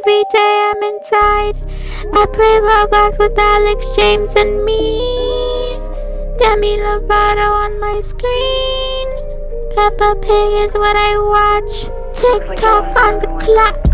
every day I'm inside. I play Roblox with Alex James and me. Demi Lovato on my screen. Peppa Pig is what I watch. TikTok on the clock.